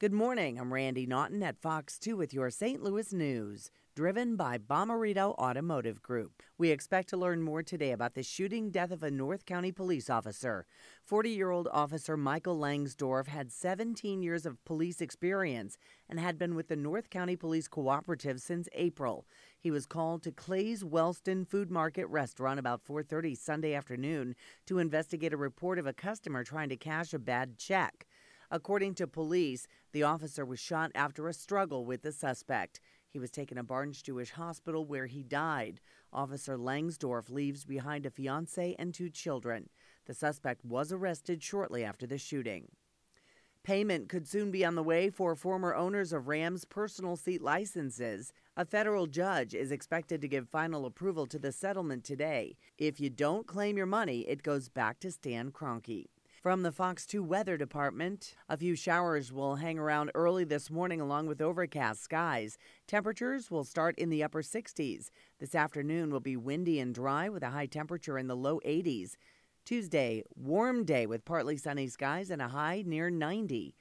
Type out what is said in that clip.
Good morning. I'm Randi Naughton at Fox 2 with your St. Louis news, driven by Bomarito Automotive Group. We expect to learn more today about the shooting death of a North County police officer. 40 year old officer Michael Langsdorf had 17 years of police experience and had been with the North County Police Cooperative since April. He was called to Clay's Wellston Food Market restaurant about 4:30 Sunday afternoon to investigate a report of a customer trying to cash a bad check. According to police, the officer was shot after a struggle with the suspect. He was taken to Barnes Jewish Hospital where he died. Officer Langsdorf leaves behind a fiance and two children. The suspect was arrested shortly after the shooting. Payment could soon be on the way for former owners of Rams personal seat licenses. A federal judge is expected to give final approval to the settlement today. If you don't claim your money, it goes back to Stan Kroenke. From the Fox 2 Weather Department, a few showers will hang around early this morning along with overcast skies. Temperatures will start in the upper 60s. This afternoon will be windy and dry with a high temperature in the low 80s. Tuesday, warm day with partly sunny skies and a high near 90.